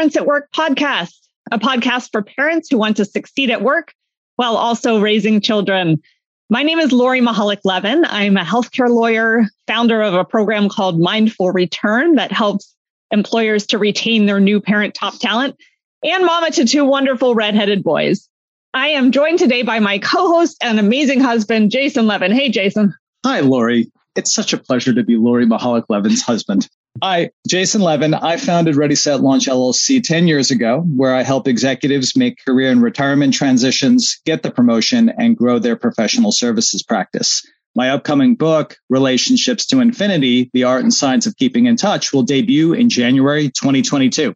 Parents at Work podcast, a podcast for parents who want to succeed at work while also raising children. My name is Lori Mihalich Levin. I'm a healthcare lawyer, founder of a program called Mindful Return that helps employers to retain their new parent top talent, and mama to two wonderful redheaded boys. I am joined today by my co-host and amazing husband, Jason Levin. Hey, Jason. Hi, Lori. It's such a pleasure to be Lori Mihalich Levin's husband. Hi, Jason Levin. I founded Ready Set Launch LLC 10 years ago, where I help executives make career and retirement transitions, get the promotion, and grow their professional services practice. My upcoming book, Relationships to Infinity, The Art and Science of Keeping in Touch, will debut in January 2022.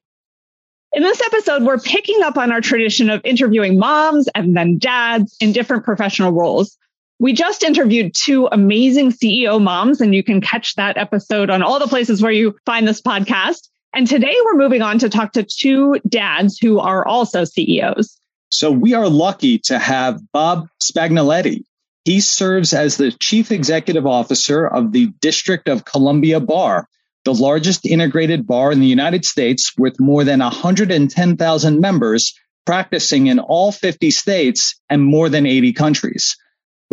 In this episode, we're picking up on our tradition of interviewing moms and then dads in different professional roles. We just interviewed two amazing CEO moms, and you can catch that episode on all the places where you find this podcast. And today we're moving on to talk to two dads who are also CEOs. So we are lucky to have Bob Spagnoletti. He serves as the chief executive officer of the District of Columbia Bar, the largest integrated bar in the United States with more than 110,000 members practicing in all 50 states and more than 80 countries.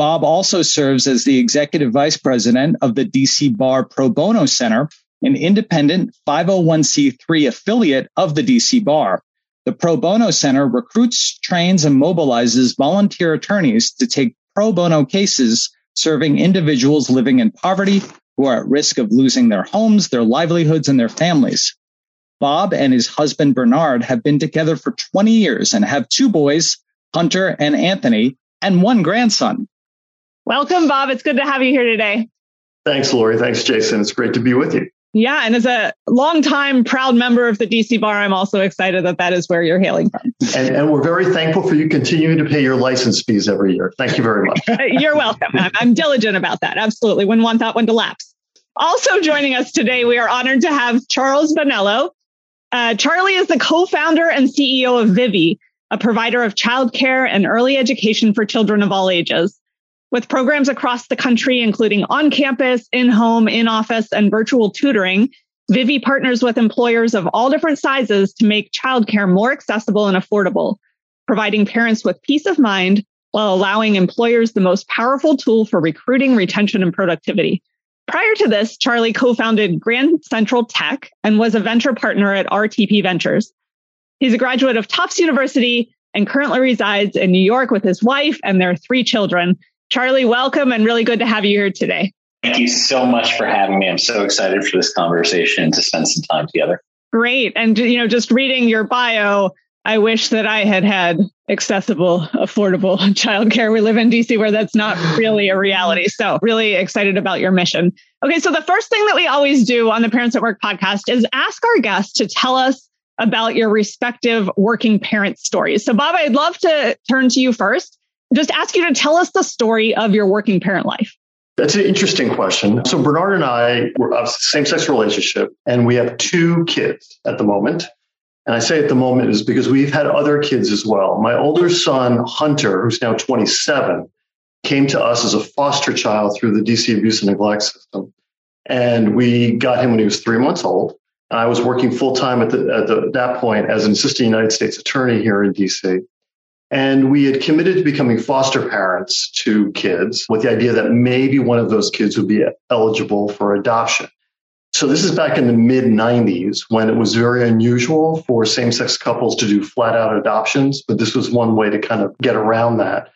Bob also serves as the executive vice president of the DC Bar Pro Bono Center, an independent 501c3 affiliate of the DC Bar. The Pro Bono Center recruits, trains, and mobilizes volunteer attorneys to take pro bono cases serving individuals living in poverty who are at risk of losing their homes, their livelihoods, and their families. Bob and his husband Bernard have been together for 20 years and have two boys, Hunter and Anthony, and one grandson. Welcome, Bob. It's good to have you here today. Thanks, Lori. Thanks, Jason. It's great to be with you. Yeah. And as a longtime proud member of the DC Bar, I'm also excited that that is where you're hailing from. And, and we're very thankful for you continuing to pay your license fees every year. Thank you very much. you're welcome. I'm, I'm diligent about that. Absolutely. Wouldn't want that one to lapse. Also joining us today, we are honored to have Charles Bonello. Uh, Charlie is the co-founder and CEO of Vivvi, a provider of childcare and early education for children of all ages. With programs across the country, including on campus, in home, in office, and virtual tutoring, Vivvi partners with employers of all different sizes to make childcare more accessible and affordable, providing parents with peace of mind while allowing employers the most powerful tool for recruiting, retention, and productivity. Prior to this, Charlie co-founded Grand Central Tech and was a venture partner at RTP Ventures. He's a graduate of Tufts University and currently resides in New York with his wife and their three children. Charlie, welcome and really good to have you here today. Thank you so much for having me. I'm so excited for this conversation to spend some time together. Great. And, you know, just reading your bio, I wish that I had had accessible, affordable childcare. We live in DC where that's not really a reality. So, really excited about your mission. Okay. So, the first thing that we always do on the Parents at Work podcast is ask our guests to tell us about your respective working parent stories. So, Bob, I'd love to turn to you first just ask you to tell us the story of your working parent life. That's an interesting question. So Bernard and I were a same-sex relationship, and we have two kids at the moment. And I say at the moment is because we've had other kids as well. My older son, Hunter, who's now 27, came to us as a foster child through the DC abuse and neglect system. And we got him when he was three months old. And I was working full time at, the, at the, that point as an assistant United States attorney here in DC. And we had committed to becoming foster parents to kids with the idea that maybe one of those kids would be eligible for adoption. So this is back in the mid 90s when it was very unusual for same sex couples to do flat out adoptions. But this was one way to kind of get around that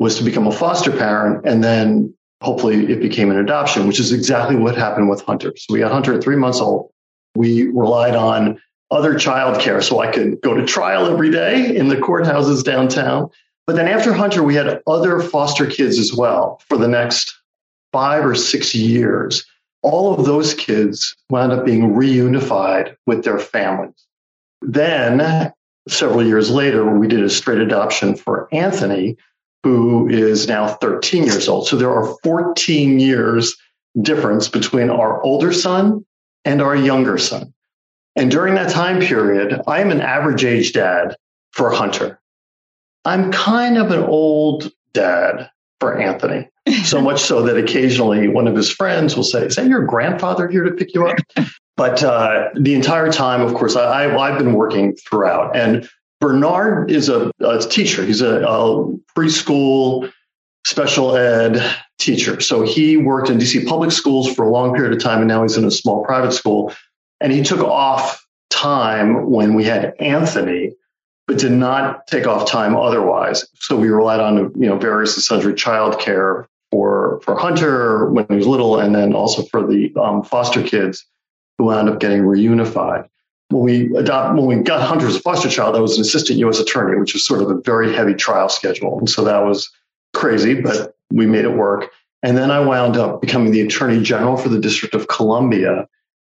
was to become a foster parent. And then hopefully it became an adoption, which is exactly what happened with Hunter. So we got Hunter at three months old. We relied on other childcare so I could go to trial every day in the courthouses downtown. But then after Hunter, we had other foster kids as well for the next five or six years. All of those kids wound up being reunified with their families. Then, several years later, we did a straight adoption for Anthony, who is now 13 years old. So there are 14 years difference between our older son and our younger son. And during that time period, I am an average age dad for Hunter. I'm kind of an old dad for Anthony. so much so that occasionally one of his friends will say, Is that your grandfather here to pick you up? But uh, the entire time, of course, I, have been working throughout. And Bernard is a, a teacher. He's a, a, preschool special ed teacher. So he worked in DC public schools for a long period of time, and now he's in a small private school. And he took off time when we had Anthony, but did not take off time otherwise. So we relied on you know various and sundry childcare for for Hunter when he was little, and then also for the um, foster kids who wound up getting reunified. When we adopt, when we got Hunter as a foster child, I was an assistant U.S. attorney, which was sort of a very heavy trial schedule, and so that was crazy, but we made it work. And then I wound up becoming the attorney general for the District of Columbia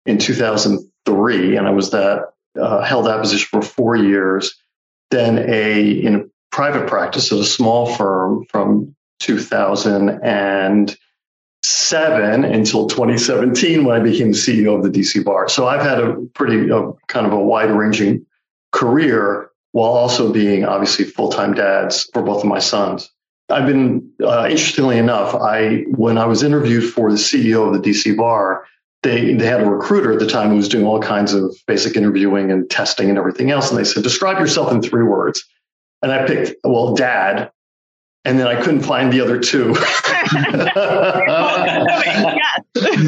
in 2003, and I was that uh, held that position for four years. Then a in a private practice at a small firm from 2007 until 2017 when I became the CEO of the DC Bar. So I've had a pretty uh, kind of a wide ranging career while also being obviously full time dads for both of my sons. I've been, uh, interestingly enough, I when I was interviewed for the CEO of the DC Bar, they they had a recruiter at the time who was doing all kinds of basic interviewing and testing and everything else, and they said, "Describe yourself in three words." And I picked, well, dad, and then I couldn't find the other two.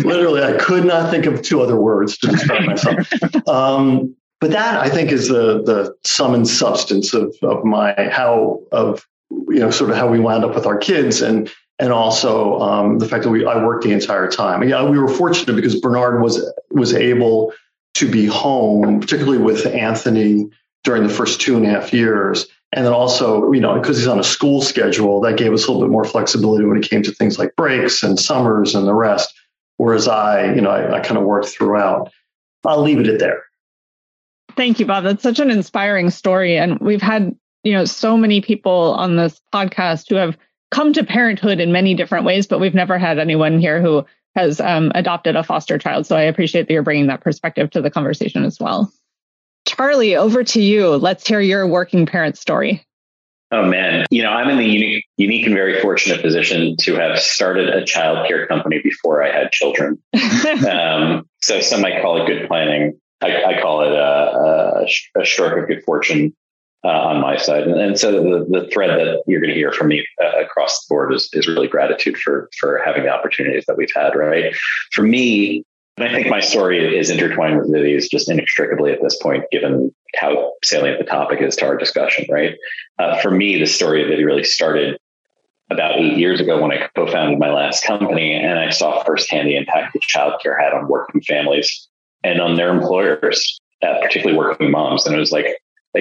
Literally, I could not think of two other words to describe myself. Um, but that I think is the the sum and substance of of my how of you know sort of how we wound up with our kids and and also um, the fact that we I worked the entire time. Yeah, we were fortunate because Bernard was was able to be home, particularly with Anthony during the first two and a half years. And then also, you know, because he's on a school schedule, that gave us a little bit more flexibility when it came to things like breaks and summers and the rest. Whereas I, you know, I, I kind of worked throughout. I'll leave it at there. Thank you, Bob. That's such an inspiring story. And we've had, you know, so many people on this podcast who have come to parenthood in many different ways, but we've never had anyone here who has um, adopted a foster child. So I appreciate that you're bringing that perspective to the conversation as well. Charlie, over to you. Let's hear your working parent story. Oh man, you know, I'm in the unique, unique and very fortunate position to have started a childcare company before I had children. um, so some might call it good planning. I, I call it a, a, a, stroke of good fortune uh, on my side. And, and so the, the, thread that you're going to hear from me uh, across the board is, is really gratitude for for having the opportunities that we've had. Right. For me, and I think my story is intertwined with Vivvi's just inextricably at this point, given how salient the topic is to our discussion, right? Uh, for me, the story of Vivvi really started about eight years ago when I co-founded my last company and I saw firsthand the impact that childcare had on working families and on their employers, uh, particularly working moms. And it was like,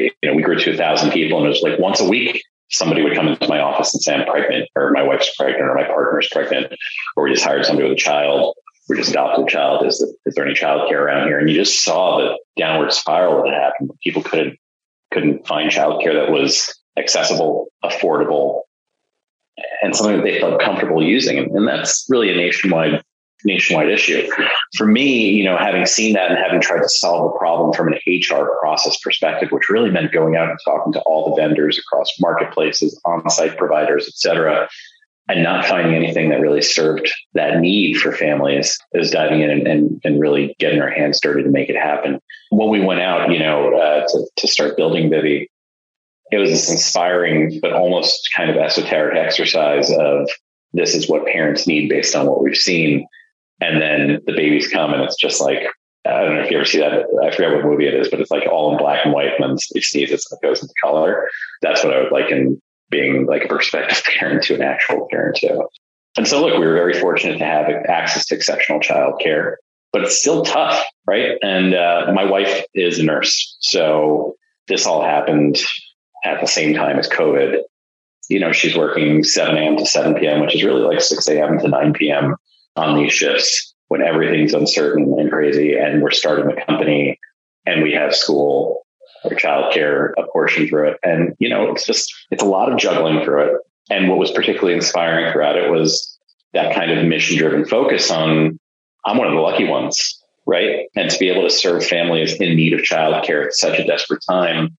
you know, we grew to a thousand people and it was like once a week, somebody would come into my office and say, I'm pregnant or my wife's pregnant or my partner's pregnant, or we just hired somebody with a child we just adopted a child. Is, the, is there any child care around here? And you just saw the downward spiral that happened. People couldn't couldn't find child care that was accessible, affordable, and something that they felt comfortable using. And, and that's really a nationwide nationwide issue. For me, you know, having seen that and having tried to solve a problem from an HR process perspective, which really meant going out and talking to all the vendors across marketplaces, on-site providers, et cetera, and not finding anything that really served that need for families is diving in and, and, and, really getting our hands dirty to make it happen. When we went out, you know, uh, to, to start building Vivvi, it was this inspiring, but almost kind of esoteric exercise of this is what parents need based on what we've seen. And then the babies come and it's just like, I don't know if you ever see that. I forget what movie it is, but it's like all in black and white and then it and it goes into color. That's what I would like in being like a prospective parent to an actual parent too. And so, look, we were very fortunate to have access to exceptional childcare, but it's still tough, right? And uh, my wife is a nurse, so this all happened at the same time as COVID. You know, she's working 7 a.m. to 7 p.m., which is really like 6 a.m. to 9 p.m. on these shifts when everything's uncertain and crazy. And we're starting a company and we have school or childcare a portion through it. And, you know, it's just, it's a lot of juggling through it. And what was particularly inspiring throughout it was that kind of mission driven focus on, I'm one of the lucky ones, right? And to be able to serve families in need of childcare at such a desperate time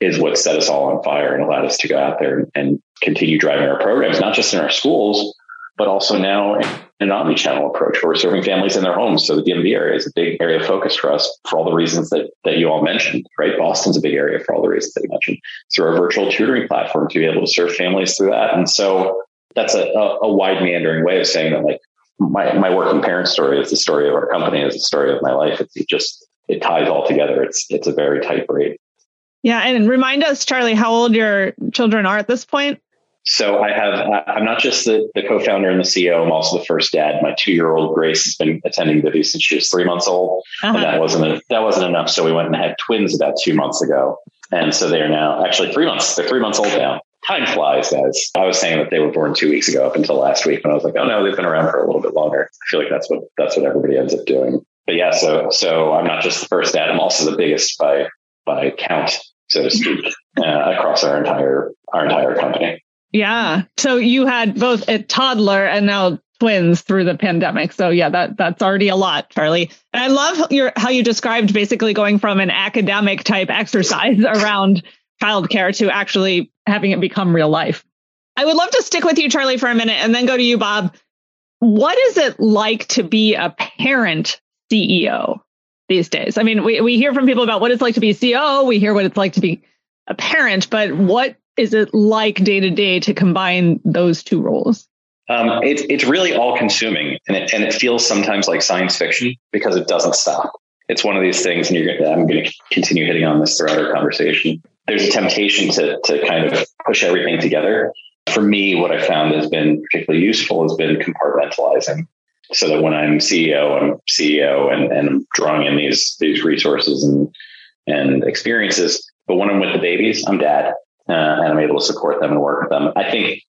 is what set us all on fire and allowed us to go out there and continue driving our programs, not just in our schools, but also now an omni-channel approach where we're serving families in their homes. So the DMV area is a big area of focus for us for all the reasons that, that you all mentioned, right? Boston's a big area for all the reasons that you mentioned. Through our virtual tutoring platform to be able to serve families through that. And so that's a, a, a wide meandering way of saying that like my, my working parent story is the story of our company, is the story of my life. It's it just, it ties all together. It's, it's a very tight braid. Yeah. And remind us, Charlie, how old your children are at this point? So I have, I'm not just the, the co-founder and the CEO. I'm also the first dad. My two-year-old Grace has been attending Vivvi since she was three months old. Uh-huh. And that wasn't, a, that wasn't enough. So we went and had twins about two months ago. And so they are now actually three months. They're three months old now. Time flies, guys. I was saying that they were born two weeks ago up until last week. And I was like, oh no, they've been around for a little bit longer. I feel like that's what, that's what everybody ends up doing. But yeah, so, so I'm not just the first dad. I'm also the biggest by, by count, so to speak, uh, across our entire, our entire company. Yeah. So you had both a toddler and now twins through the pandemic. So yeah, that that's already a lot, Charlie. And I love your how you described basically going from an academic type exercise around childcare to actually having it become real life. I would love to stick with you, Charlie, for a minute and then go to you, Bob. What is it like to be a parent CEO these days? I mean, we, we hear from people about what it's like to be CEO. We hear what it's like to be a parent, but what is it like day to day to combine those two roles? Um, it's it's really all consuming, and it and it feels sometimes like science fiction because it doesn't stop. It's one of these things, and you're, I'm going to continue hitting on this throughout our conversation. There's a temptation to to kind of push everything together. For me, what I found has been particularly useful has been compartmentalizing, so that when I'm CEO, I'm CEO, and and I'm drawing in these these resources and and experiences. But when I'm with the babies, I'm dad uh, and I'm able to support them and work with them. I think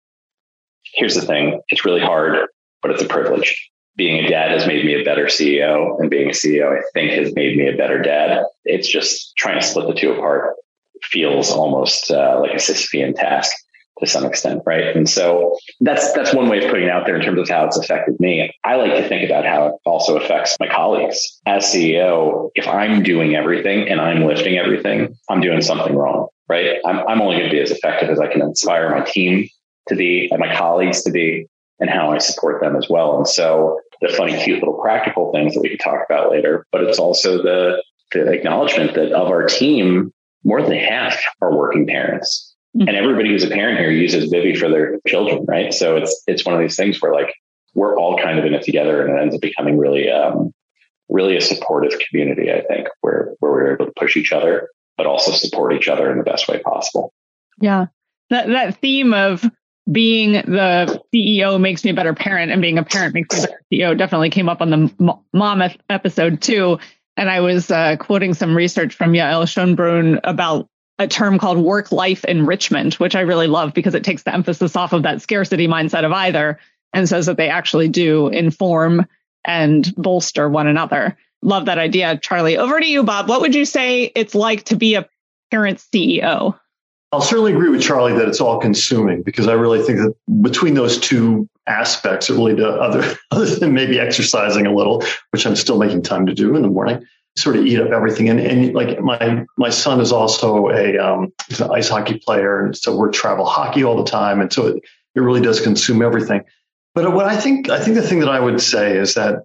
here's the thing. It's really hard, but it's a privilege. Being a dad has made me a better CEO and being a CEO, I think has made me a better dad. It's just trying to split the two apart feels almost uh, like a Sisyphean task to some extent, right? And so that's that's one way of putting it out there in terms of how it's affected me. I like to think about how it also affects my colleagues. As CEO, if I'm doing everything and I'm lifting everything, I'm doing something wrong right? I'm, I'm only going to be as effective as I can inspire my team to be and my colleagues to be and how I support them as well. And so the funny, cute little practical things that we can talk about later, but it's also the, the acknowledgement that of our team, more than half are working parents. Mm-hmm. And everybody who's a parent here uses Vivvi for their children, right? So it's, it's one of these things where like, we're all kind of in it together and it ends up becoming really, um, really a supportive community, I think, where, where we're able to push each other but also support each other in the best way possible. Yeah. That, that theme of being the CEO makes me a better parent and being a parent makes me a better CEO definitely came up on the mom episode too. And I was uh, quoting some research from Yael Schonbrun about a term called work life enrichment, which I really love because it takes the emphasis off of that scarcity mindset of either and says that they actually do inform and bolster one another. Love that idea, Charlie. Over to you, Bob. What would you say it's like to be a parent CEO? I'll certainly agree with Charlie that it's all consuming because I really think that between those two aspects, it really does, other, other than maybe exercising a little, which I'm still making time to do in the morning, sort of eat up everything. And, and like my, my son is also a, um, he's an ice hockey player. And so we're travel hockey all the time. And so it, it really does consume everything. But what I think, I think the thing that I would say is that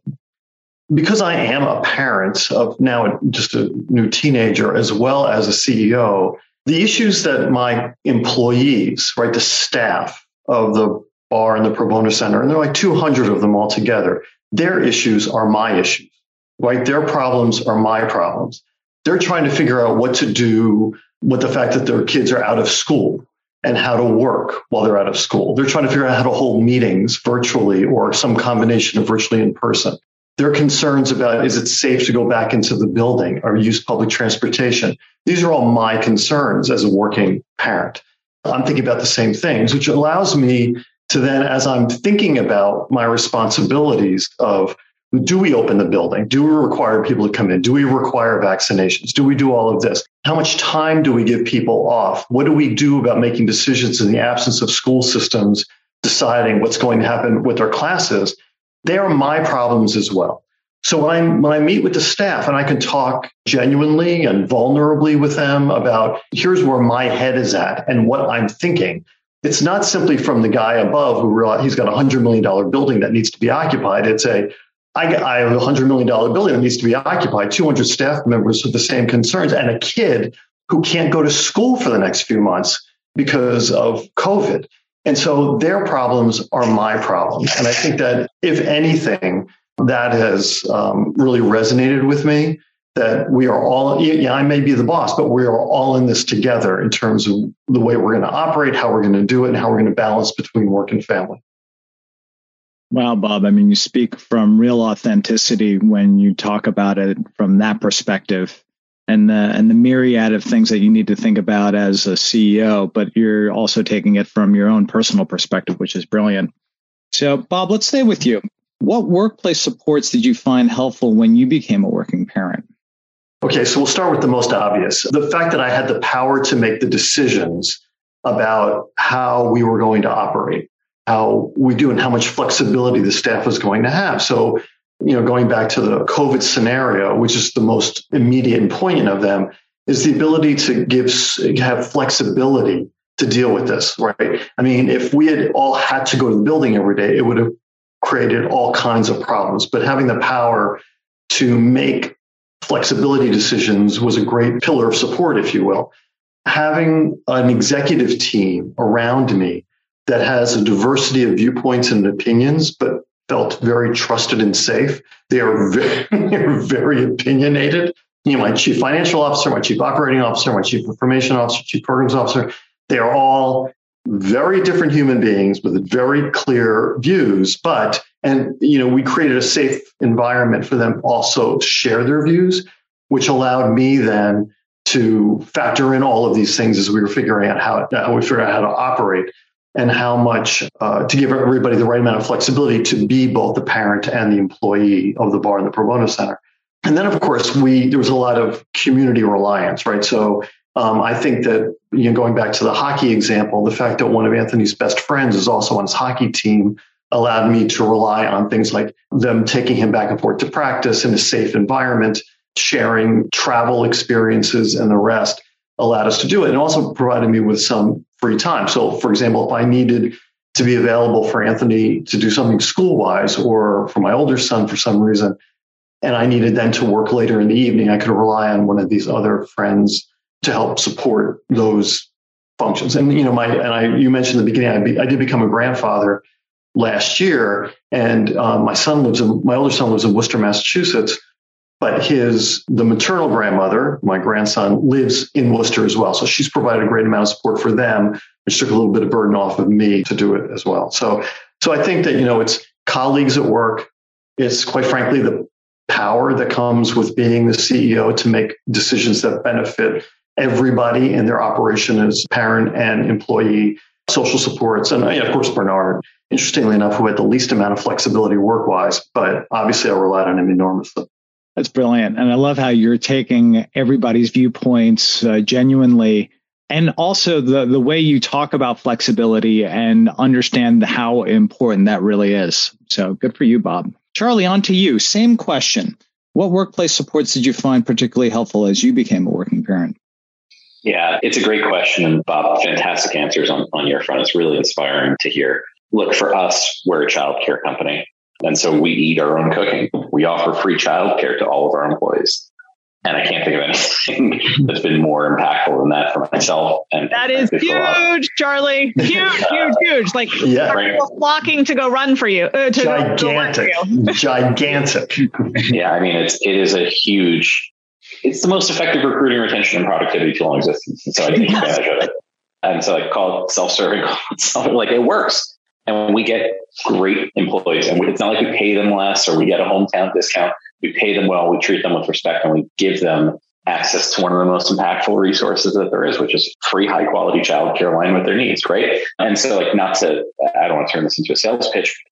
because I am a parent of now just a new teenager as well as a CEO, the issues that my employees, right, the staff of the bar and the pro bono center, and there are like 200 of them all together, their issues are my issues, right? Their problems are my problems. They're trying to figure out what to do with the fact that their kids are out of school and how to work while they're out of school. They're trying to figure out how to hold meetings virtually or some combination of virtually in person their concerns about is it safe to go back into the building or use public transportation. These are all my concerns as a working parent. I'm thinking about the same things, which allows me to then, as I'm thinking about my responsibilities of do we open the building? Do we require people to come in? Do we require vaccinations? Do we do all of this? How much time do we give people off? What do we do about making decisions in the absence of school systems deciding what's going to happen with our classes? They are my problems as well. So when I, when I meet with the staff and I can talk genuinely and vulnerably with them about here's where my head is at and what I'm thinking, it's not simply from the guy above who realized he's got a hundred million dollar building that needs to be occupied. It's a I, I have a hundred million dollar building that needs to be occupied, 200 staff members with the same concerns, and a kid who can't go to school for the next few months because of COVID. And so their problems are my problems. And I think that if anything, that has um, really resonated with me that we are all, yeah, I may be the boss, but we are all in this together in terms of the way we're going to operate, how we're going to do it, and how we're going to balance between work and family. Wow, Bob. I mean, you speak from real authenticity when you talk about it from that perspective and the, and the myriad of things that you need to think about as a CEO, but you're also taking it from your own personal perspective, which is brilliant. So, Bob, let's stay with you. What workplace supports did you find helpful when you became a working parent? Okay, so we'll start with the most obvious. The fact that I had the power to make the decisions about how we were going to operate, how we do, and how much flexibility the staff was going to have. So, you know, going back to the COVID scenario, which is the most immediate and poignant of them, is the ability to give have flexibility to deal with this, right? I mean, if we had all had to go to the building every day, it would have created all kinds of problems. But having the power to make flexibility decisions was a great pillar of support, if you will. Having an executive team around me that has a diversity of viewpoints and opinions, but felt very trusted and safe. They are very, very opinionated. You know, my chief financial officer, my chief operating officer, my chief information officer, chief programs officer, they are all very different human beings with very clear views, but and, you know, we created a safe environment for them also share their views, which allowed me then to factor in all of these things as we were figuring out how, how we figure out how to operate and how much uh, to give everybody the right amount of flexibility to be both the parent and the employee of the bar and the pro bono center. And then, of course, we there was a lot of community reliance, right? So um, I think that you know, going back to the hockey example, the fact that one of Anthony's best friends is also on his hockey team allowed me to rely on things like them taking him back and forth to practice in a safe environment, sharing travel experiences and the rest allowed us to do it. And also provided me with some free time. So, for example, if I needed to be available for Anthony to do something school wise or for my older son for some reason, and I needed then to work later in the evening, I could rely on one of these other friends to help support those functions. And you know, my and I you mentioned in the beginning, I, be, I did become a grandfather last year, and um, my son lives in my older son lives in Worcester, Massachusetts, but his the maternal grandmother, my grandson, lives in Worcester as well. So she's provided a great amount of support for them, which took a little bit of burden off of me to do it as well. So so I think that you know it's colleagues at work. It's quite frankly the power that comes with being the CEO to make decisions that benefit everybody in their operation as parent and employee social supports. And of course, Bernard, interestingly enough, who had the least amount of flexibility work wise, but obviously I relied on him enormously. That's brilliant. And I love how you're taking everybody's viewpoints uh, genuinely and also the, the way you talk about flexibility and understand how important that really is. So good for you, Bob. Charlie, on to you. Same question. What workplace supports did you find particularly helpful as you became a working parent? Yeah, it's a great question. And Bob, fantastic answers on, on your front. It's really inspiring to hear. Look, for us, we're a childcare company. And so we eat our own cooking. We offer free childcare to all of our employees. And I can't think of anything that's been more impactful than that for myself. And that is huge, Charlie. Huge, huge, huge. Like yeah, right. flocking to go run for you. Uh, to gigantic, go, go you. gigantic. yeah, I mean it's it is a huge it's the most effective recruiting, retention, and productivity tool in existence. And so I take advantage of it. And so I call it self-serving, like it works. And we get great employees. And it's not like we pay them less or we get a hometown discount. We pay them well, we treat them with respect, and we give them access to one of the most impactful resources that there is, which is free, high quality childcare aligned with their needs, right? And so, like, not to, I don't want to turn this into a sales pitch,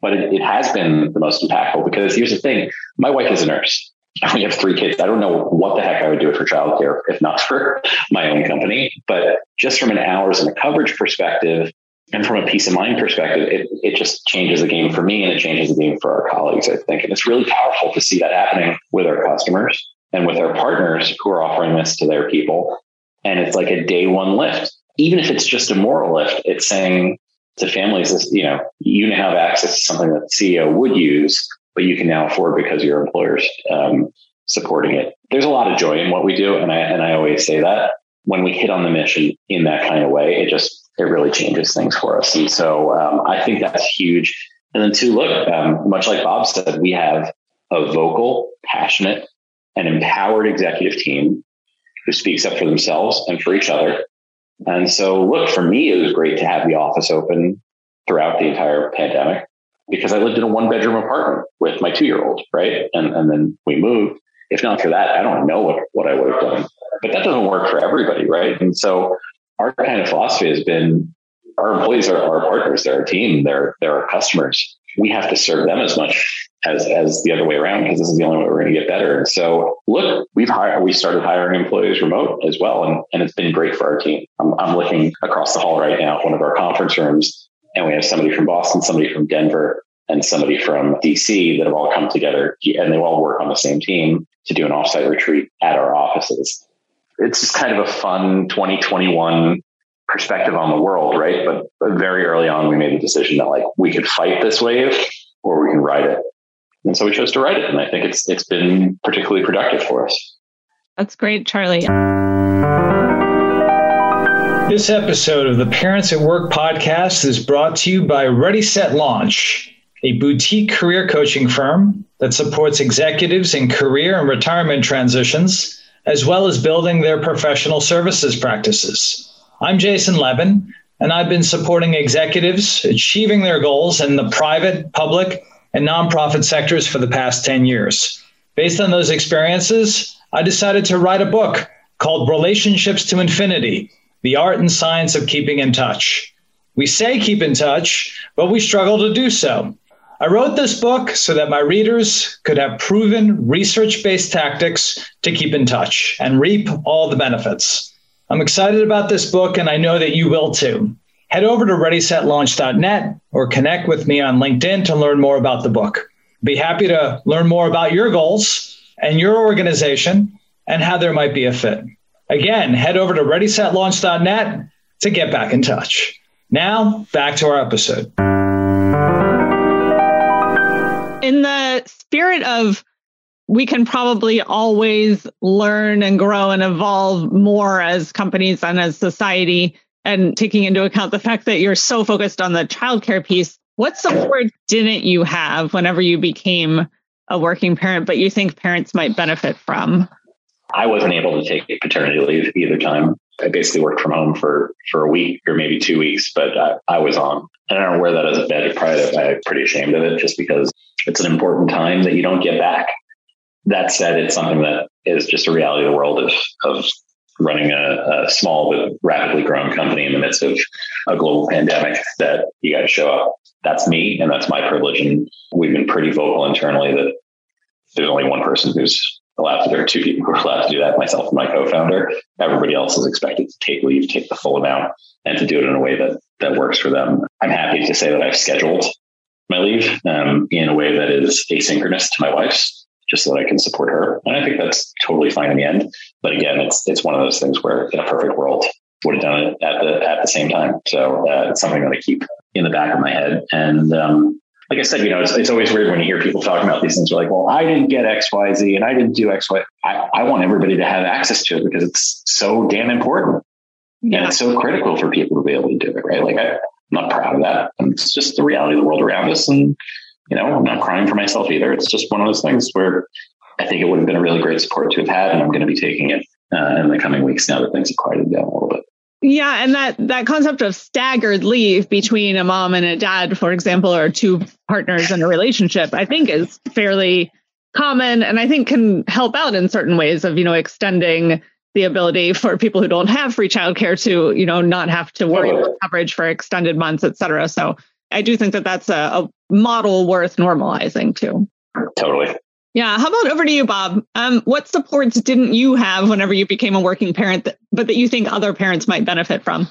but it, it has been the most impactful because here's the thing my wife is a nurse we have three kids. I don't know what the heck I would do for childcare if not for my own company. But just from an hours and a coverage perspective, and from a peace of mind perspective, it, it just changes the game for me and it changes the game for our colleagues, I think. And it's really powerful to see that happening with our customers and with our partners who are offering this to their people. And it's like a day one lift. even if it's just a moral lift, it's saying to families, you know, you now have access to something that CEO would use, but you can now afford because your employer's um, supporting it. There's a lot of joy in what we do, and I and I always say that when we hit on the mission in that kind of way, it just it really changes things for us. And so um, I think that's huge. And then two, look, um, much like Bob said, we have a vocal, passionate, and empowered executive team who speaks up for themselves and for each other. And so, look, for me, it was great to have the office open throughout the entire pandemic because I lived in a one bedroom apartment with my two year old, right? And, and then we moved. If not for that, I don't know what, what I would have done. But that doesn't work for everybody, right? And so our kind of philosophy has been our employees are our partners, they're our team, they're they're our customers. We have to serve them as much as as the other way around because this is the only way we're going to get better. And so, look, we've hired we started hiring employees remote as well, and and it's been great for our team. I'm, I'm looking across the hall right now one of our conference rooms, and we have somebody from Boston, somebody from Denver, and somebody from DC that have all come together, and they all work on the same team to do an offsite retreat at our offices it's just kind of a fun 2021 perspective on the world, right? But, but very early on, we made the decision that like we could fight this wave or we can ride it. And so we chose to ride it. And I think it's, it's been particularly productive for us. That's great, Charlie. This episode of the Parents at Work podcast is brought to you by Ready Set Launch, a boutique career coaching firm that supports executives in career and retirement transitions as well as building their professional services practices. I'm Jason Levin, and I've been supporting executives achieving their goals in the private, public, and nonprofit sectors for the past 10 years. Based on those experiences, I decided to write a book called Relationships to Infinity The Art and Science of Keeping in Touch. We say keep in touch, but we struggle to do so. I wrote this book so that my readers could have proven research based tactics to keep in touch and reap all the benefits. I'm excited about this book, and I know that you will too. Head over to readysetlaunch.net or connect with me on LinkedIn to learn more about the book. Be happy to learn more about your goals and your organization and how there might be a fit. Again, head over to readysetlaunch.net to get back in touch. Now, back to our episode in the spirit of we can probably always learn and grow and evolve more as companies and as society and taking into account the fact that you're so focused on the childcare piece what support didn't you have whenever you became a working parent but you think parents might benefit from? I wasn't able to take paternity leave either time i basically worked from home for for a week or maybe two weeks but i, I was on i don't where that as a badge of pride i'm pretty ashamed of it just because it's an important time that you don't get back. That said, it's something that is just a reality of the world of, of running a, a small but rapidly growing company in the midst of a global pandemic that you got to show up. That's me and that's my privilege. And we've been pretty vocal internally that there's only one person who's allowed to, there are two people who are allowed to do that, myself and my co-founder. Everybody else is expected to take leave, take the full amount and to do it in a way that, that works for them. I'm happy to say that I've scheduled my leave um, in a way that is asynchronous to my wife's, just so that I can support her. And I think that's totally fine in the end. But again, it's it's one of those things where in a perfect world would have done it at the at the same time. So uh, it's something that I keep in the back of my head. And um, like I said, you know, it's, it's always weird when you hear people talking about these things. You're like, well, I didn't get X, Y, Z, and I didn't do X, Y. I, I want everybody to have access to it because it's so damn important. Yeah. And it's so critical for people to be able to do it, right? Like I, I'm not proud of that. And it's just the reality of the world around us. And, you know, I'm not crying for myself either. It's just one of those things where I think it would have been a really great support to have had. And I'm going to be taking it uh, in the coming weeks now that things have quieted down a little bit. Yeah, and that that concept of staggered leave between a mom and a dad, for example, or two partners in a relationship, I think is fairly common and I think can help out in certain ways of, you know, extending the ability for people who don't have free childcare to, you know, not have to worry about coverage for extended months, et cetera. So I do think that that's a, a model worth normalizing too. Totally. Yeah. How about over to you, Bob? Um, what supports didn't you have whenever you became a working parent, that, but that you think other parents might benefit from?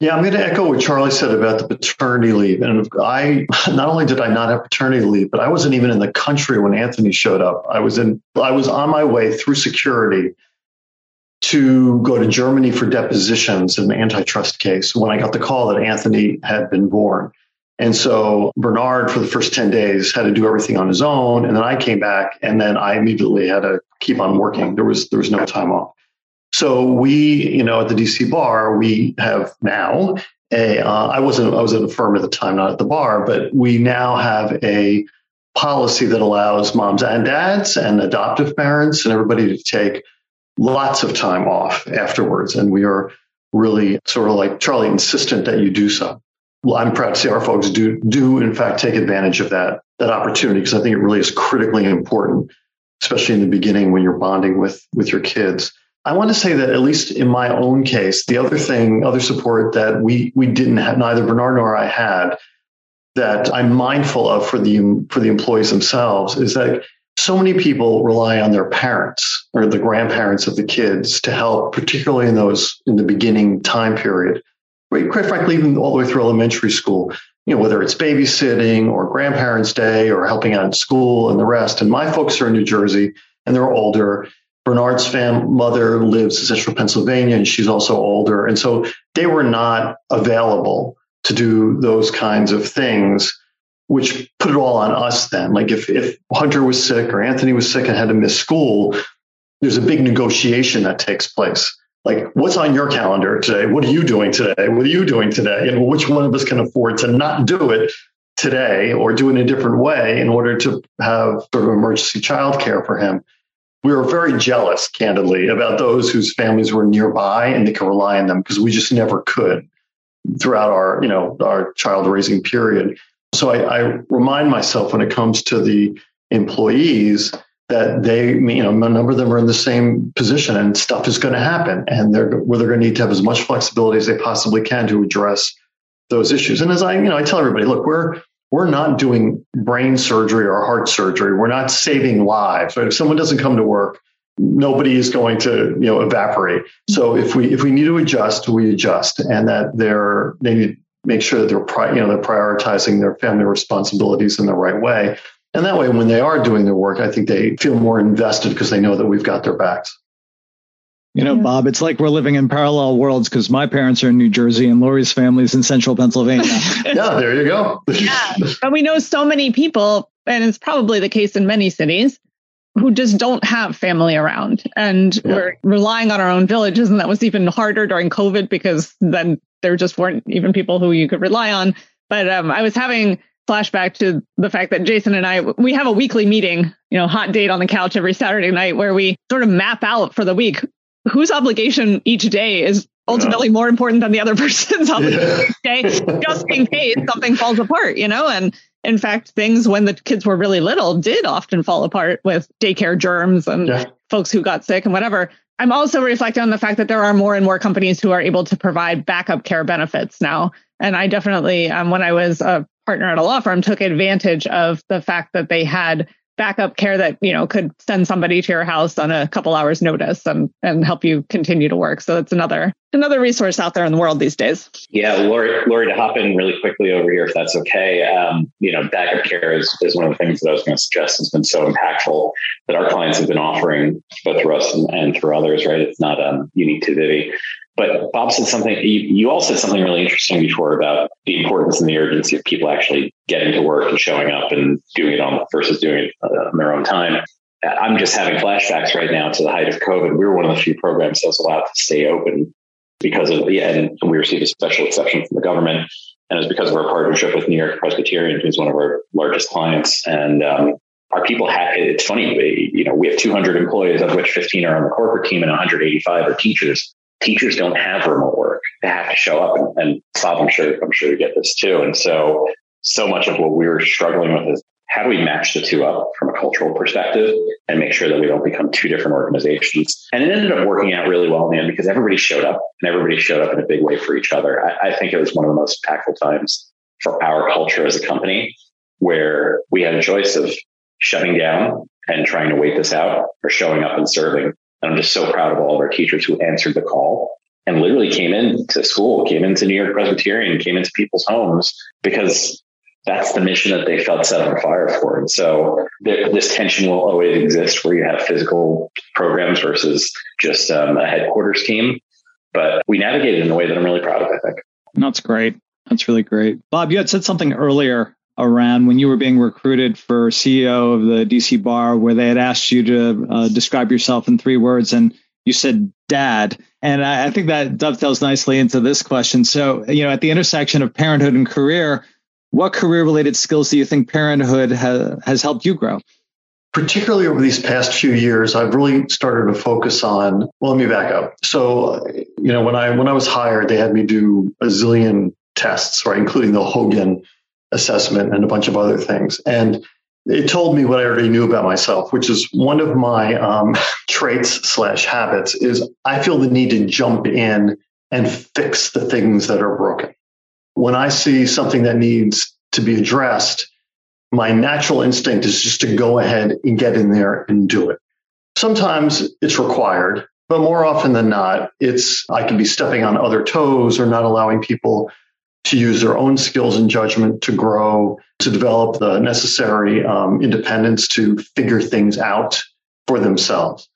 Yeah, I'm going to echo what Charlie said about the paternity leave. And I not only did I not have paternity leave, but I wasn't even in the country when Anthony showed up. I was in I was on my way through security to go to Germany for depositions in an antitrust case when I got the call that Anthony had been born. And so Bernard, for the first 10 days, had to do everything on his own. And then I came back and then I immediately had to keep on working. There was, there was no time off. So we, you know, at the DC bar, we have now a. Uh, I wasn't, I was at a firm at the time, not at the bar, but we now have a policy that allows moms and dads and adoptive parents and everybody to take lots of time off afterwards. And we are really sort of like Charlie insistent that you do so. Well, I'm proud to see our folks do do in fact take advantage of that that opportunity because I think it really is critically important, especially in the beginning when you're bonding with with your kids. I want to say that at least in my own case, the other thing, other support that we we didn't have, neither Bernard nor I had, that I'm mindful of for the for the employees themselves is that so many people rely on their parents or the grandparents of the kids to help, particularly in those in the beginning time period. Quite frankly, even all the way through elementary school, you know, whether it's babysitting or grandparents' day or helping out in school and the rest. And my folks are in New Jersey and they're older. Bernard's fam mother lives in central Pennsylvania and she's also older. And so they were not available to do those kinds of things which put it all on us then. Like if, if Hunter was sick or Anthony was sick and had to miss school, there's a big negotiation that takes place. Like, what's on your calendar today? What are you doing today? What are you doing today? And which one of us can afford to not do it today or do it in a different way in order to have sort of emergency childcare for him? We were very jealous, candidly, about those whose families were nearby and they could rely on them because we just never could throughout our, you know, our child raising period. So I, I remind myself when it comes to the employees that they, you know, a number of them are in the same position and stuff is going to happen. And they're, where they're going to need to have as much flexibility as they possibly can to address those issues. And as I, you know, I tell everybody, look, we're, we're not doing brain surgery or heart surgery. We're not saving lives. Right? If someone doesn't come to work, nobody is going to, you know, evaporate. So if we, if we need to adjust, we adjust and that they're, they need, to make sure that they're you know they're prioritizing their family responsibilities in the right way. And that way, when they are doing their work, I think they feel more invested because they know that we've got their backs. You know, yeah. Bob, it's like we're living in parallel worlds because my parents are in New Jersey and Lori's family's in central Pennsylvania. yeah, there you go. yeah. But we know so many people, and it's probably the case in many cities, who just don't have family around. And yeah. we're relying on our own villages. And that was even harder during COVID because then there just weren't even people who you could rely on. But um, I was having flashback to the fact that Jason and I we have a weekly meeting, you know, hot date on the couch every Saturday night where we sort of map out for the week whose obligation each day is ultimately more important than the other person's obligation yeah. each day. Just in case something falls apart, you know, and in fact, things when the kids were really little did often fall apart with daycare germs and yeah. folks who got sick and whatever. I'm also reflecting on the fact that there are more and more companies who are able to provide backup care benefits now. And I definitely, um, when I was a partner at a law firm, took advantage of the fact that they had backup care that you know could send somebody to your house on a couple hours notice and and help you continue to work. So it's another another resource out there in the world these days. Yeah lori lori to hop in really quickly over here if that's okay. Um, you know backup care is, is one of the things that i was going to suggest has been so impactful that our clients have been offering both through us and, and through others right? It's not um, unique to Vivvi but Bob said something, you, you all said something really interesting before about the importance and the urgency of people actually getting to work and showing up and doing it on versus doing it uh, on their own time. I'm just having flashbacks right now to the height of COVID. We were one of the few programs that was allowed to stay open because of, yeah, and we received a special exception from the government. And it's because of our partnership with New York Presbyterian, who's one of our largest clients. And um, our people have, it's funny, you know, we have 200 employees, of which 15 are on the corporate team and 185 are teachers teachers don't have remote work. They have to show up and, and Bob, I'm sure, I'm sure you get this too. And so, so much of what we were struggling with is how do we match the two up from a cultural perspective and make sure that we don't become two different organizations? And it ended up working out really well in the end because everybody showed up and everybody showed up in a big way for each other. I, I think it was one of the most impactful times for our culture as a company where we had a choice of shutting down and trying to wait this out or showing up and serving. And I'm just so proud of all of our teachers who answered the call and literally came into school, came into New York Presbyterian, came into people's homes because that's the mission that they felt set on fire for. And so this tension will always exist where you have physical programs versus just um, a headquarters team. But we navigated in a way that I'm really proud of, I think. That's great. That's really great. Bob, you had said something earlier around when you were being recruited for CEO of the DC Bar, where they had asked you to uh, describe yourself in three words, and you said dad. And I, I think that dovetails nicely into this question. So, you know, at the intersection of parenthood and career, what career related skills do you think parenthood ha- has helped you grow? Particularly over these past few years, I've really started to focus on. Well, let me back up. So, you know, when I when I was hired, they had me do a zillion tests, right, including the Hogan assessment and a bunch of other things. And it told me what I already knew about myself, which is one of my um, traits slash habits is I feel the need to jump in and fix the things that are broken. When I see something that needs to be addressed, my natural instinct is just to go ahead and get in there and do it. Sometimes it's required, but more often than not, it's I can be stepping on other toes or not allowing people to use their own skills and judgment to grow, to develop the necessary um, independence to figure things out for themselves.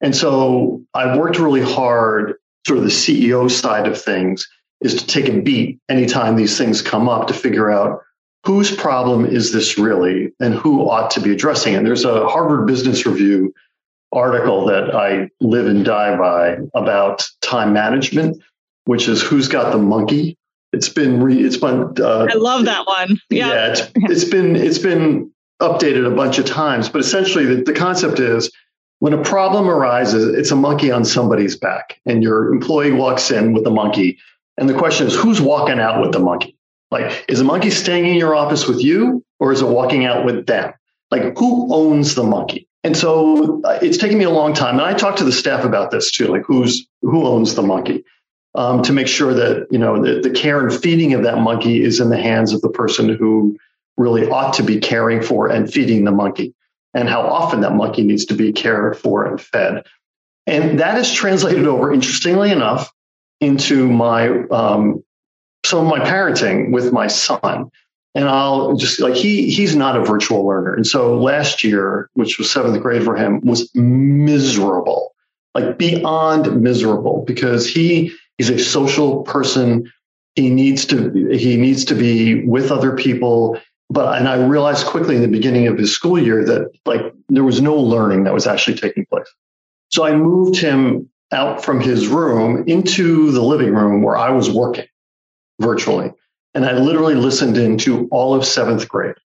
And so I've worked really hard, sort of the CEO side of things, is to take a beat anytime these things come up to figure out whose problem is this really and who ought to be addressing it. There's a Harvard Business Review article that I live and die by about time management, which is who's got the monkey it's been re, it's been uh, I love that one. Yeah, yeah it's, it's been it's been updated a bunch of times, but essentially the, the concept is when a problem arises, it's a monkey on somebody's back, and your employee walks in with a monkey, and the question is who's walking out with the monkey? Like, is the monkey staying in your office with you, or is it walking out with them? Like, who owns the monkey? And so uh, it's taken me a long time, and I talked to the staff about this too. Like, who's who owns the monkey? Um, to make sure that you know the, the care and feeding of that monkey is in the hands of the person who really ought to be caring for and feeding the monkey, and how often that monkey needs to be cared for and fed. And that is translated over, interestingly enough, into my um, some of my parenting with my son. And I'll just like he he's not a virtual learner. And so last year, which was seventh grade for him, was miserable, like beyond miserable, because he He's a social person. He needs to he needs to be with other people. But and I realized quickly in the beginning of his school year that like there was no learning that was actually taking place. So I moved him out from his room into the living room where I was working virtually. And I literally listened into all of seventh grade,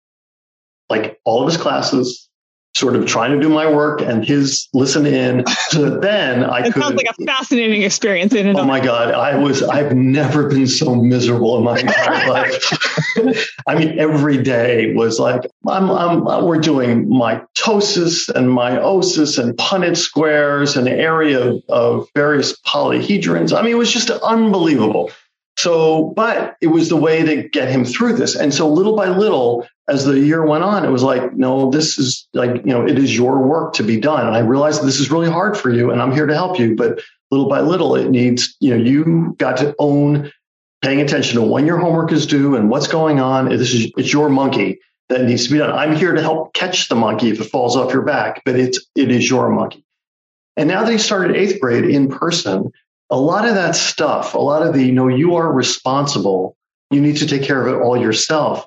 like all of his classes, sort of trying to do my work and his listen in so that then I it could. sounds like a fascinating experience. In oh my God. I was, I've never been so miserable in my entire life. I mean, every day was like, I'm, I'm, we're doing mitosis and meiosis and Punnett squares and area of, of various polyhedrons. I mean, it was just unbelievable. So, but it was the way to get him through this. And so little by little, as the year went on, it was like, no, this is like, you know, it is your work to be done. And I realized this is really hard for you and I'm here to help you. But little by little, it needs, you know, you got to own paying attention to when your homework is due and what's going on. This is, it's your monkey that needs to be done. I'm here to help catch the monkey if it falls off your back, but it's, it is your monkey. And now that he started eighth grade in person, a lot of that stuff, a lot of the, you know, you are responsible. You need to take care of it all yourself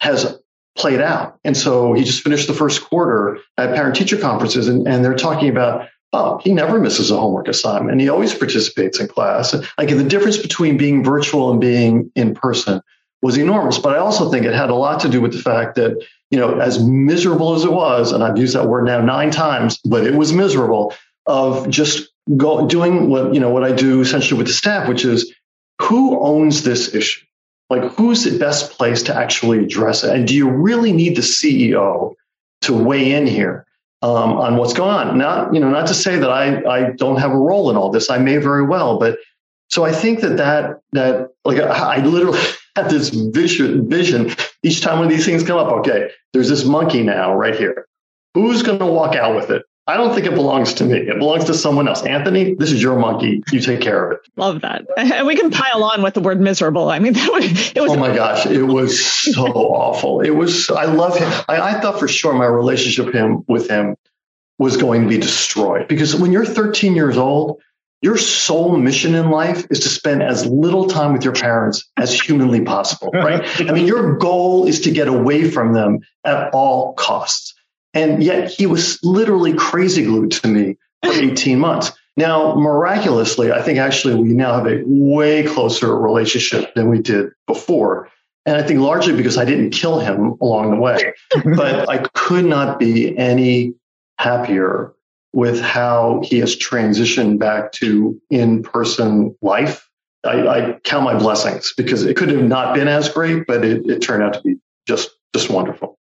has played out. And so he just finished the first quarter at parent teacher conferences and, and they're talking about, oh, he never misses a homework assignment and he always participates in class. Like the difference between being virtual and being in person was enormous. But I also think it had a lot to do with the fact that, you know, as miserable as it was, and I've used that word now nine times, but it was miserable of just go, doing what, you know, what I do essentially with the staff, which is who owns this issue? Like who's the best place to actually address it? And do you really need the CEO to weigh in here um, on what's going on? Not, you know, not to say that I, I don't have a role in all this. I may very well, but so I think that that, that like I literally have this vision, vision each time when these things come up. Okay, there's this monkey now right here. Who's going to walk out with it? I don't think it belongs to me. It belongs to someone else. Anthony, this is your monkey. You take care of it. Love that. And we can pile on with the word miserable. I mean, that was, it was. Oh my gosh, it was so awful. It was. I love him. I, I thought for sure my relationship him with him was going to be destroyed because when you're 13 years old, your sole mission in life is to spend as little time with your parents as humanly possible, right? I mean, your goal is to get away from them at all costs. And yet he was literally crazy glued to me for 18 months. Now, miraculously, I think actually we now have a way closer relationship than we did before. And I think largely because I didn't kill him along the way, but I could not be any happier with how he has transitioned back to in person life. I, I, count my blessings because it could have not been as great, but it, it turned out to be just, just wonderful.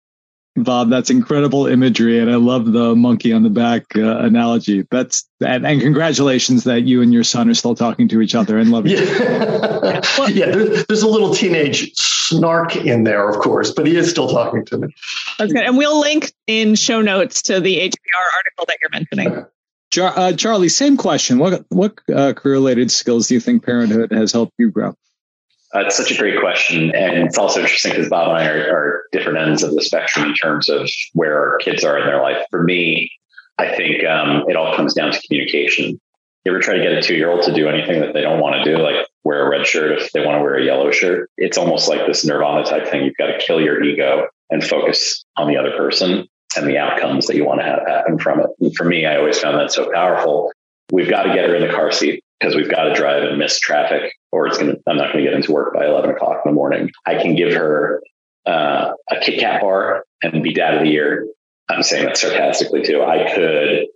Bob, that's incredible imagery, and I love the monkey on the back uh, analogy. That's and, and, congratulations that you and your son are still talking to each other and love each other. Yeah, yeah there's, there's, a little teenage snark in there, of course, but he is still talking to me. That's good, and we'll link in show notes to the HBR article that you're mentioning. Char- uh, Charlie, same question. What what uh, career related skills do you think parenthood has helped you grow? Uh, it's such a great question. And it's also interesting because Bob and I are, are, different ends of the spectrum in terms of where our kids are in their life. For me, I think um, it all comes down to communication. You ever try to get a two year old to do anything that they don't want to do, like wear a red shirt if they want to wear a yellow shirt? It's almost like this nirvana type thing. You've got to kill your ego and focus on the other person and the outcomes that you want to have happen from it. And for me, I always found that so powerful. We've got to get her in the car seat because we've got to drive and miss traffic or it's going to, I'm not going to get into work by 11 o'clock in the morning. I can give her uh, a Kit Kat bar and be dad of the year. I'm saying that sarcastically too. I could,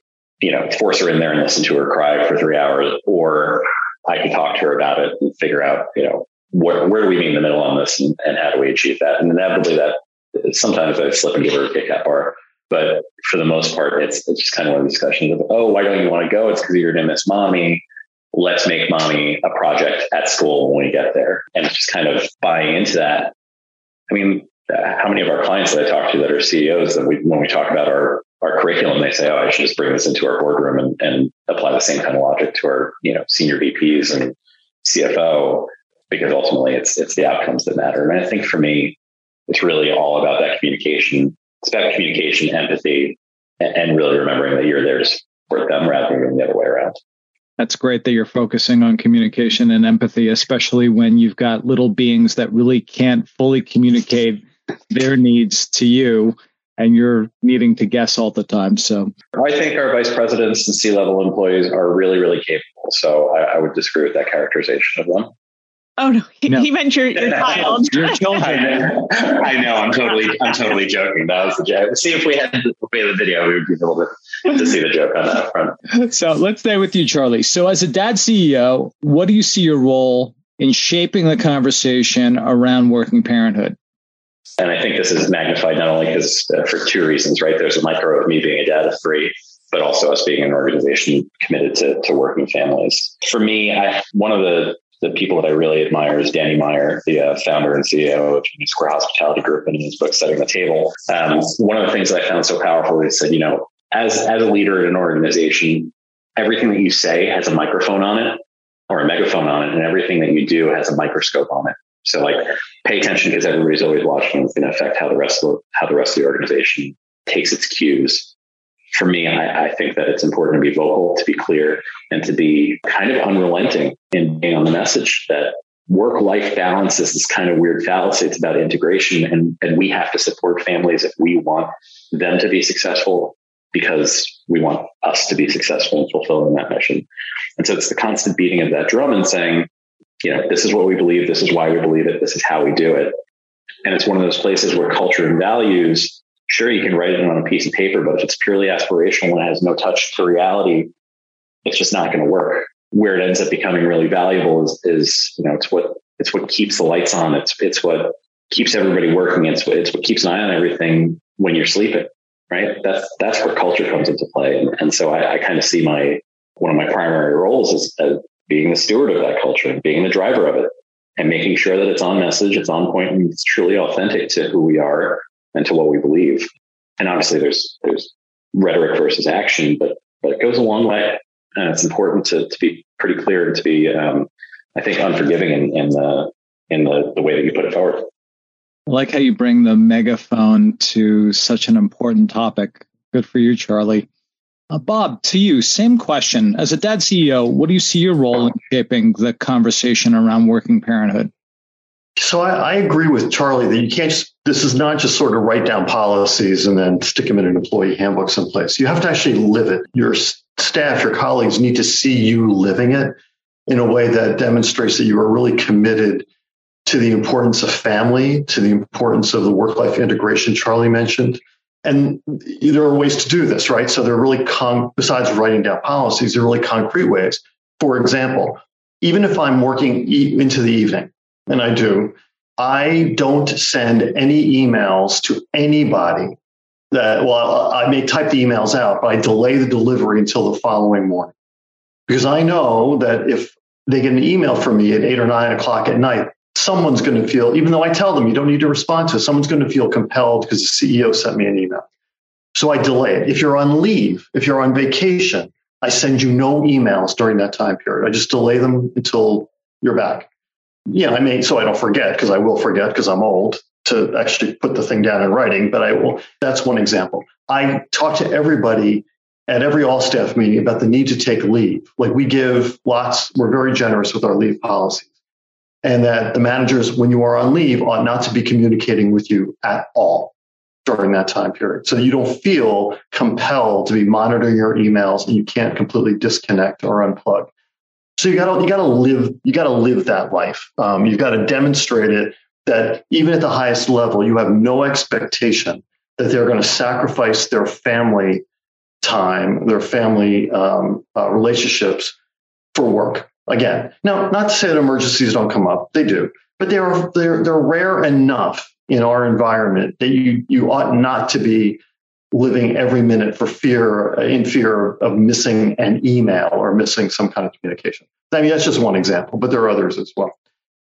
you know, force her in there and listen to her cry for three hours, or I could talk to her about it and figure out, you know, where, where do we meet in the middle on this and, and how do we achieve that? And inevitably that sometimes I slip and give her a Kit Kat bar. But for the most part, it's, it's just kind of one of the discussions of, oh, why don't you want to go? It's because you're going to miss mommy let's make mommy a project at school when we get there. And just kind of buying into that. I mean, uh, how many of our clients that I talk to that are CEOs that we, when we talk about our, our curriculum, they say, Oh, I should just bring this into our boardroom and, and apply the same kind of logic to our, you know, senior VPs and CFO, because ultimately it's, it's the outcomes that matter. And I think for me, it's really all about that communication. It's about communication, empathy, and really remembering that you're there to support them rather than the other way around. That's great that you're focusing on communication and empathy, especially when you've got little beings that really can't fully communicate their needs to you and you're needing to guess all the time. So I think our vice presidents and C level employees are really, really capable. So I, I would disagree with that characterization of them. Oh no, he, no. he meant your, your child. your children. I know. I know. I'm totally, I'm totally joking. That was the joke. See if we had, if we had the video, we would be a little to see the joke on that front. So let's stay with you, Charlie. So as a dad CEO, what do you see your role in shaping the conversation around working parenthood? And I think this is magnified not only because uh, for two reasons, right? There's a micro of me being a dad of three, but also us being an organization committed to, to working families. For me, I, one of the the people that I really admire is Danny Meyer, the uh, founder and CEO of Union Square Hospitality Group, and in his book Setting the Table. Um, one of the things that I found so powerful is that you know, as as a leader in an organization, everything that you say has a microphone on it or a megaphone on it, and everything that you do has a microscope on it. So, like, pay attention because everybody's always watching. And it's going to affect how the rest of the, how the rest of the organization takes its cues for me, I, I, think that it's important to be vocal, to be clear, and to be kind of unrelenting in being on the message that work life balance is this kind of weird fallacy. It's about integration, and, and we have to support families if we want them to be successful because we want us to be successful in fulfilling that mission. And so it's the constant beating of that drum and saying, you know, this is what we believe, this is why we believe it, this is how we do it. And it's one of those places where culture and values sure you can write it on a piece of paper, but if it's purely aspirational and has no touch to reality, it's just not going to work. Where it ends up becoming really valuable is, is, you know, it's what, it's what keeps the lights on. It's, it's what keeps everybody working. It's what, it's what keeps an eye on everything when you're sleeping, right? That's, that's where culture comes into play. And, and so I, I kind of see my, one of my primary roles is uh, being the steward of that culture and being the driver of it and making sure that it's on message, it's on point, and it's truly authentic to who we are and to what we believe. And obviously there's, there's rhetoric versus action, but but it goes a long way. And it's important to, to be pretty clear and to be, um, I think, unforgiving in, in the in the, the way that you put it forward. I like how you bring the megaphone to such an important topic. Good for you, Charlie. Uh, Bob, to you, same question. As a dad CEO, what do you see your role in shaping the conversation around working parenthood? So I, I, agree with Charlie that you can't just, this is not just sort of write down policies and then stick them in an employee handbook someplace. You have to actually live it. Your staff, your colleagues need to see you living it in a way that demonstrates that you are really committed to the importance of family, to the importance of the work life integration Charlie mentioned. And there are ways to do this, right? So there are really, con- besides writing down policies, there are really concrete ways. For example, even if I'm working e- into the evening, and I do, I don't send any emails to anybody that, well, I may type the emails out, but I delay the delivery until the following morning. Because I know that if they get an email from me at eight or nine o'clock at night, someone's going to feel, even though I tell them you don't need to respond to it, someone's going to feel compelled because the CEO sent me an email. So I delay it. If you're on leave, if you're on vacation, I send you no emails during that time period. I just delay them until you're back. Yeah, I mean, so I don't forget because I will forget because I'm old to actually put the thing down in writing, but I will. That's one example. I talk to everybody at every all staff meeting about the need to take leave. Like we give lots, we're very generous with our leave policies and that the managers, when you are on leave, ought not to be communicating with you at all during that time period. So you don't feel compelled to be monitoring your emails and you can't completely disconnect or unplug. So you gotta, you gotta live, you gotta live that life. Um, you've got to demonstrate it that even at the highest level, you have no expectation that they're going to sacrifice their family time, their family um, uh, relationships for work again. Now, not to say that emergencies don't come up, they do, but they're they're they're rare enough in our environment that you you ought not to be living every minute for fear in fear of missing an email or missing some kind of communication. I mean, that's just one example, but there are others as well.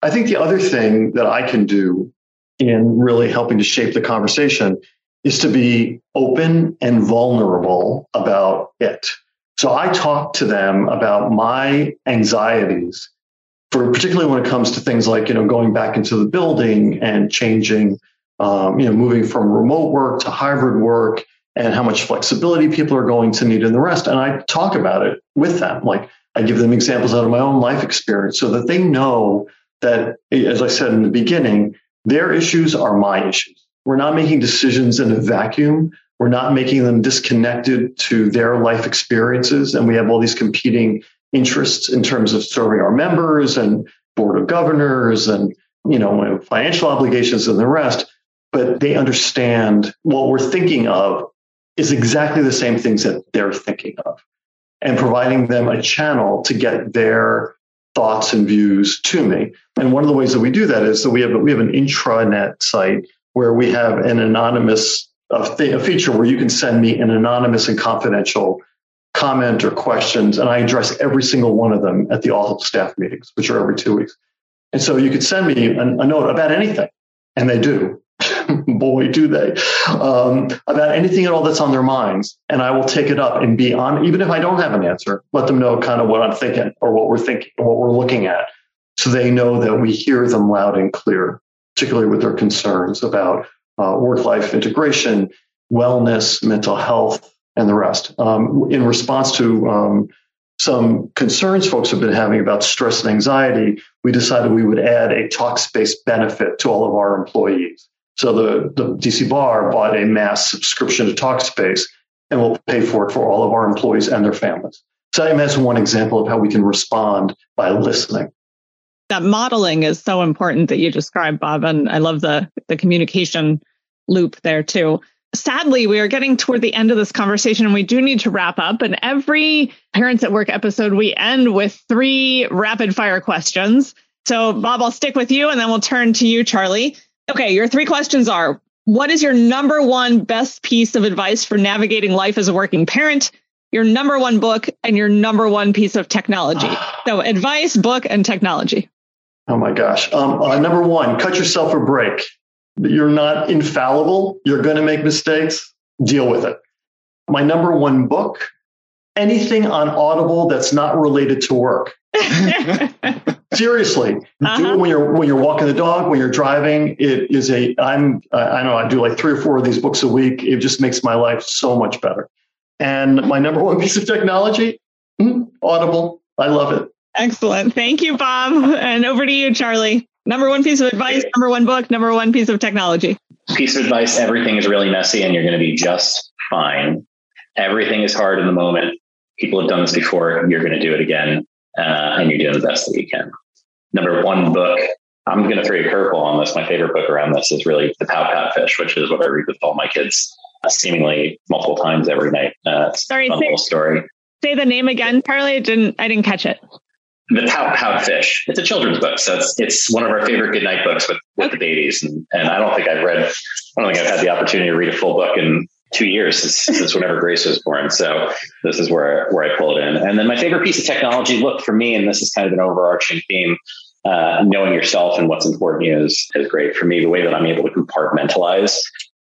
I think the other thing that I can do in really helping to shape the conversation is to be open and vulnerable about it. So I talk to them about my anxieties for particularly when it comes to things like, you know, going back into the building and changing, um, you know, moving from remote work to hybrid work and how much flexibility people are going to need and the rest. And I talk about it with them. Like I give them examples out of my own life experience so that they know that, as I said in the beginning, their issues are my issues. We're not making decisions in a vacuum. We're not making them disconnected to their life experiences. And we have all these competing interests in terms of serving our members and board of governors and, you know, financial obligations and the rest. But they understand what we're thinking of is exactly the same things that they're thinking of and providing them a channel to get their thoughts and views to me. And one of the ways that we do that is that we have, we have an intranet site where we have an anonymous a, th- a feature where you can send me an anonymous and confidential comment or questions, and I address every single one of them at the all staff meetings, which are every two weeks. And so you could send me a, a note about anything, and they do. Boy, do they um, about anything at all that's on their minds, and I will take it up and be on, even if I don't have an answer, let them know kind of what I'm thinking or what we're thinking, what we're looking at, so they know that we hear them loud and clear, particularly with their concerns about uh, work life integration, wellness, mental health, and the rest. Um, in response to um, some concerns folks have been having about stress and anxiety, we decided we would add a Talkspace benefit to all of our employees. So the, the DC Bar bought a mass subscription to Talkspace and will pay for it for all of our employees and their families. So I imagine one example of how we can respond by listening that modeling is so important that you described, Bob. And I love the the communication loop there too. Sadly, we are getting toward the end of this conversation and we do need to wrap up. And every Parents at Work episode, we end with three rapid fire questions. So, Bob, I'll stick with you and then we'll turn to you, Charlie. Okay, your three questions are What is your number one best piece of advice for navigating life as a working parent? Your number one book and your number one piece of technology. So, advice, book, and technology. Oh my gosh. Um, uh, number one, cut yourself a break. You're not infallible. You're going to make mistakes. Deal with it. My number one book, anything on Audible that's not related to work. Seriously, uh-huh. do it when you're when you're walking the dog, when you're driving. It is a I'm I know I do like three or four of these books a week. It just makes my life so much better. And my number one piece of technology, hmm, Audible. I love it. Excellent. Thank you, Bob. And over to you, Charlie. Number one piece of advice, number one book, number one piece of technology. Piece of advice everything is really messy and you're going to be just fine. Everything is hard in the moment. People have done this before. You're going to do it again. Uh, and you're doing the best that you can. Number one book, I'm going to throw a curveball on this. My favorite book around this is really The Pout Pout Fish, which is what I read with all my kids uh, seemingly multiple times every night. Uh, Sorry, say, story. Say the name again, Charlie. I didn't, I didn't catch it. The Pout Pout Fish. It's a children's book, so it's it's one of our favorite goodnight books with, with okay. the babies. And and I don't think I've read. I don't think I've had the opportunity to read a full book in two years since, since whenever Grace was born. So this is where where I pulled in. And then my favorite piece of technology. Look for me, and this is kind of an overarching theme. Uh, knowing yourself and what's important is is great for me. The way that I'm able to compartmentalize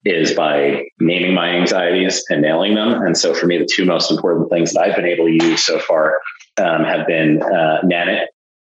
is by naming my anxieties and nailing them. And so for me, the two most important things that I've been able to use so far um, have been uh, Nanit,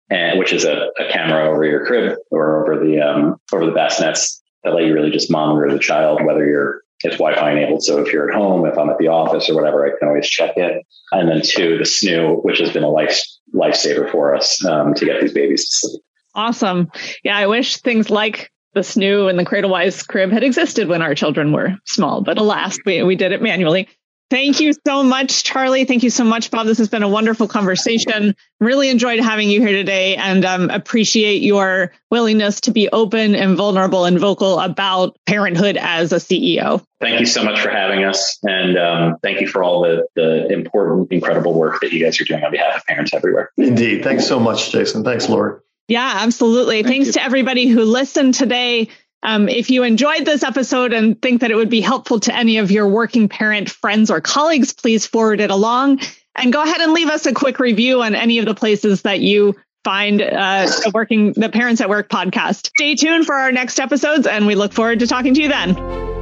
and, which is a, a, camera over your crib or over the um, over the bassinets that let you really just monitor the child, whether you're it's Wi-Fi enabled. So if you're at home, if I'm at the office or whatever, I can always check it. And then two, the snoo, which has been a life lifesaver for us um, to get these babies to sleep. Awesome. Yeah, I wish things like the snoo and the Cradlewise crib had existed when our children were small, but alas, we, we did it manually. Thank you so much, Charlie. Thank you so much, Bob. This has been a wonderful conversation. Really enjoyed having you here today and um, appreciate your willingness to be open and vulnerable and vocal about parenthood as a CEO. Thank you so much for having us. And um, thank you for all the, the important, incredible work that you guys are doing on behalf of parents everywhere. Indeed. Thanks so much, Jason. Thanks, Lori. Yeah, absolutely. Thank Thanks you. to everybody who listened today. Um, if you enjoyed this episode and think that it would be helpful to any of your working parent friends or colleagues, please forward it along and go ahead and leave us a quick review on any of the places that you find uh, the working the parents at work podcast. Stay tuned for our next episodes and we look forward to talking to you then.